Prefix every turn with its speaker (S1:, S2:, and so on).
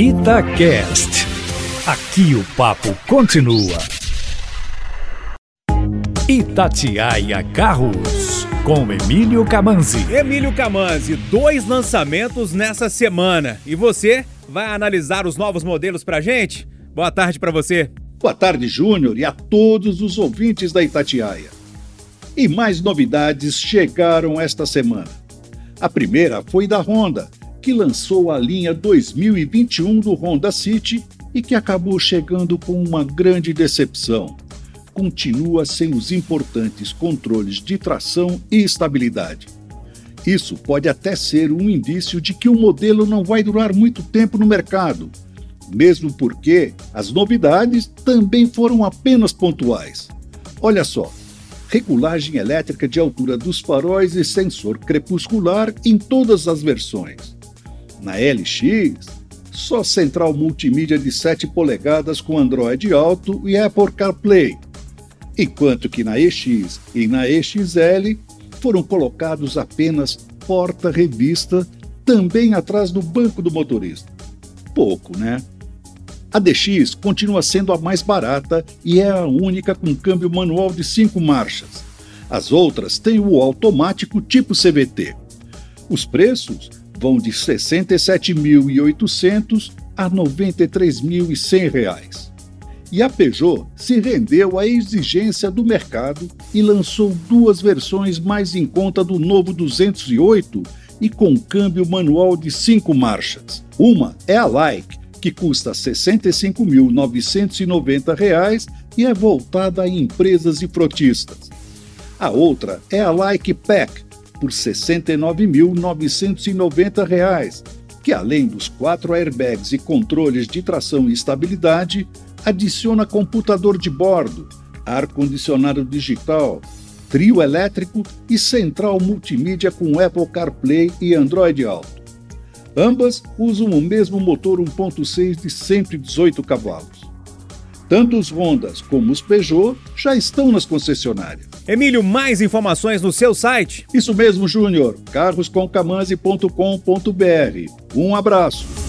S1: Itacast. Aqui o papo continua. Itatiaia Carros, com Emílio Camanzi.
S2: Emílio Camanzi, dois lançamentos nessa semana. E você vai analisar os novos modelos pra gente? Boa tarde para você.
S3: Boa tarde, Júnior, e a todos os ouvintes da Itatiaia. E mais novidades chegaram esta semana. A primeira foi da Honda, que lançou a linha 2021 do Honda City e que acabou chegando com uma grande decepção. Continua sem os importantes controles de tração e estabilidade. Isso pode até ser um indício de que o modelo não vai durar muito tempo no mercado mesmo porque as novidades também foram apenas pontuais. Olha só: regulagem elétrica de altura dos faróis e sensor crepuscular em todas as versões. Na LX, só central multimídia de 7 polegadas com Android Auto e Apple CarPlay, enquanto que na EX e na EXL foram colocados apenas porta-revista, também atrás do banco do motorista. Pouco, né? A DX continua sendo a mais barata e é a única com câmbio manual de cinco marchas. As outras têm o automático tipo CVT. Os preços vão de R$ 67.800 a R$ 93.100. E a Peugeot se rendeu à exigência do mercado e lançou duas versões mais em conta do novo 208 e com câmbio manual de cinco marchas. Uma é a Like, que custa R$ 65.990 e é voltada a empresas e frotistas. A outra é a Like Pack, por R$ 69.990, que além dos quatro airbags e controles de tração e estabilidade, adiciona computador de bordo, ar-condicionado digital, trio elétrico e central multimídia com Apple CarPlay e Android Auto. Ambas usam o mesmo motor 1.6 de 118 cavalos. Tanto os Hondas como os Peugeot já estão nas concessionárias.
S2: Emílio, mais informações no seu site?
S3: Isso mesmo, Júnior. carroscomcamanzi.com.br. Um abraço.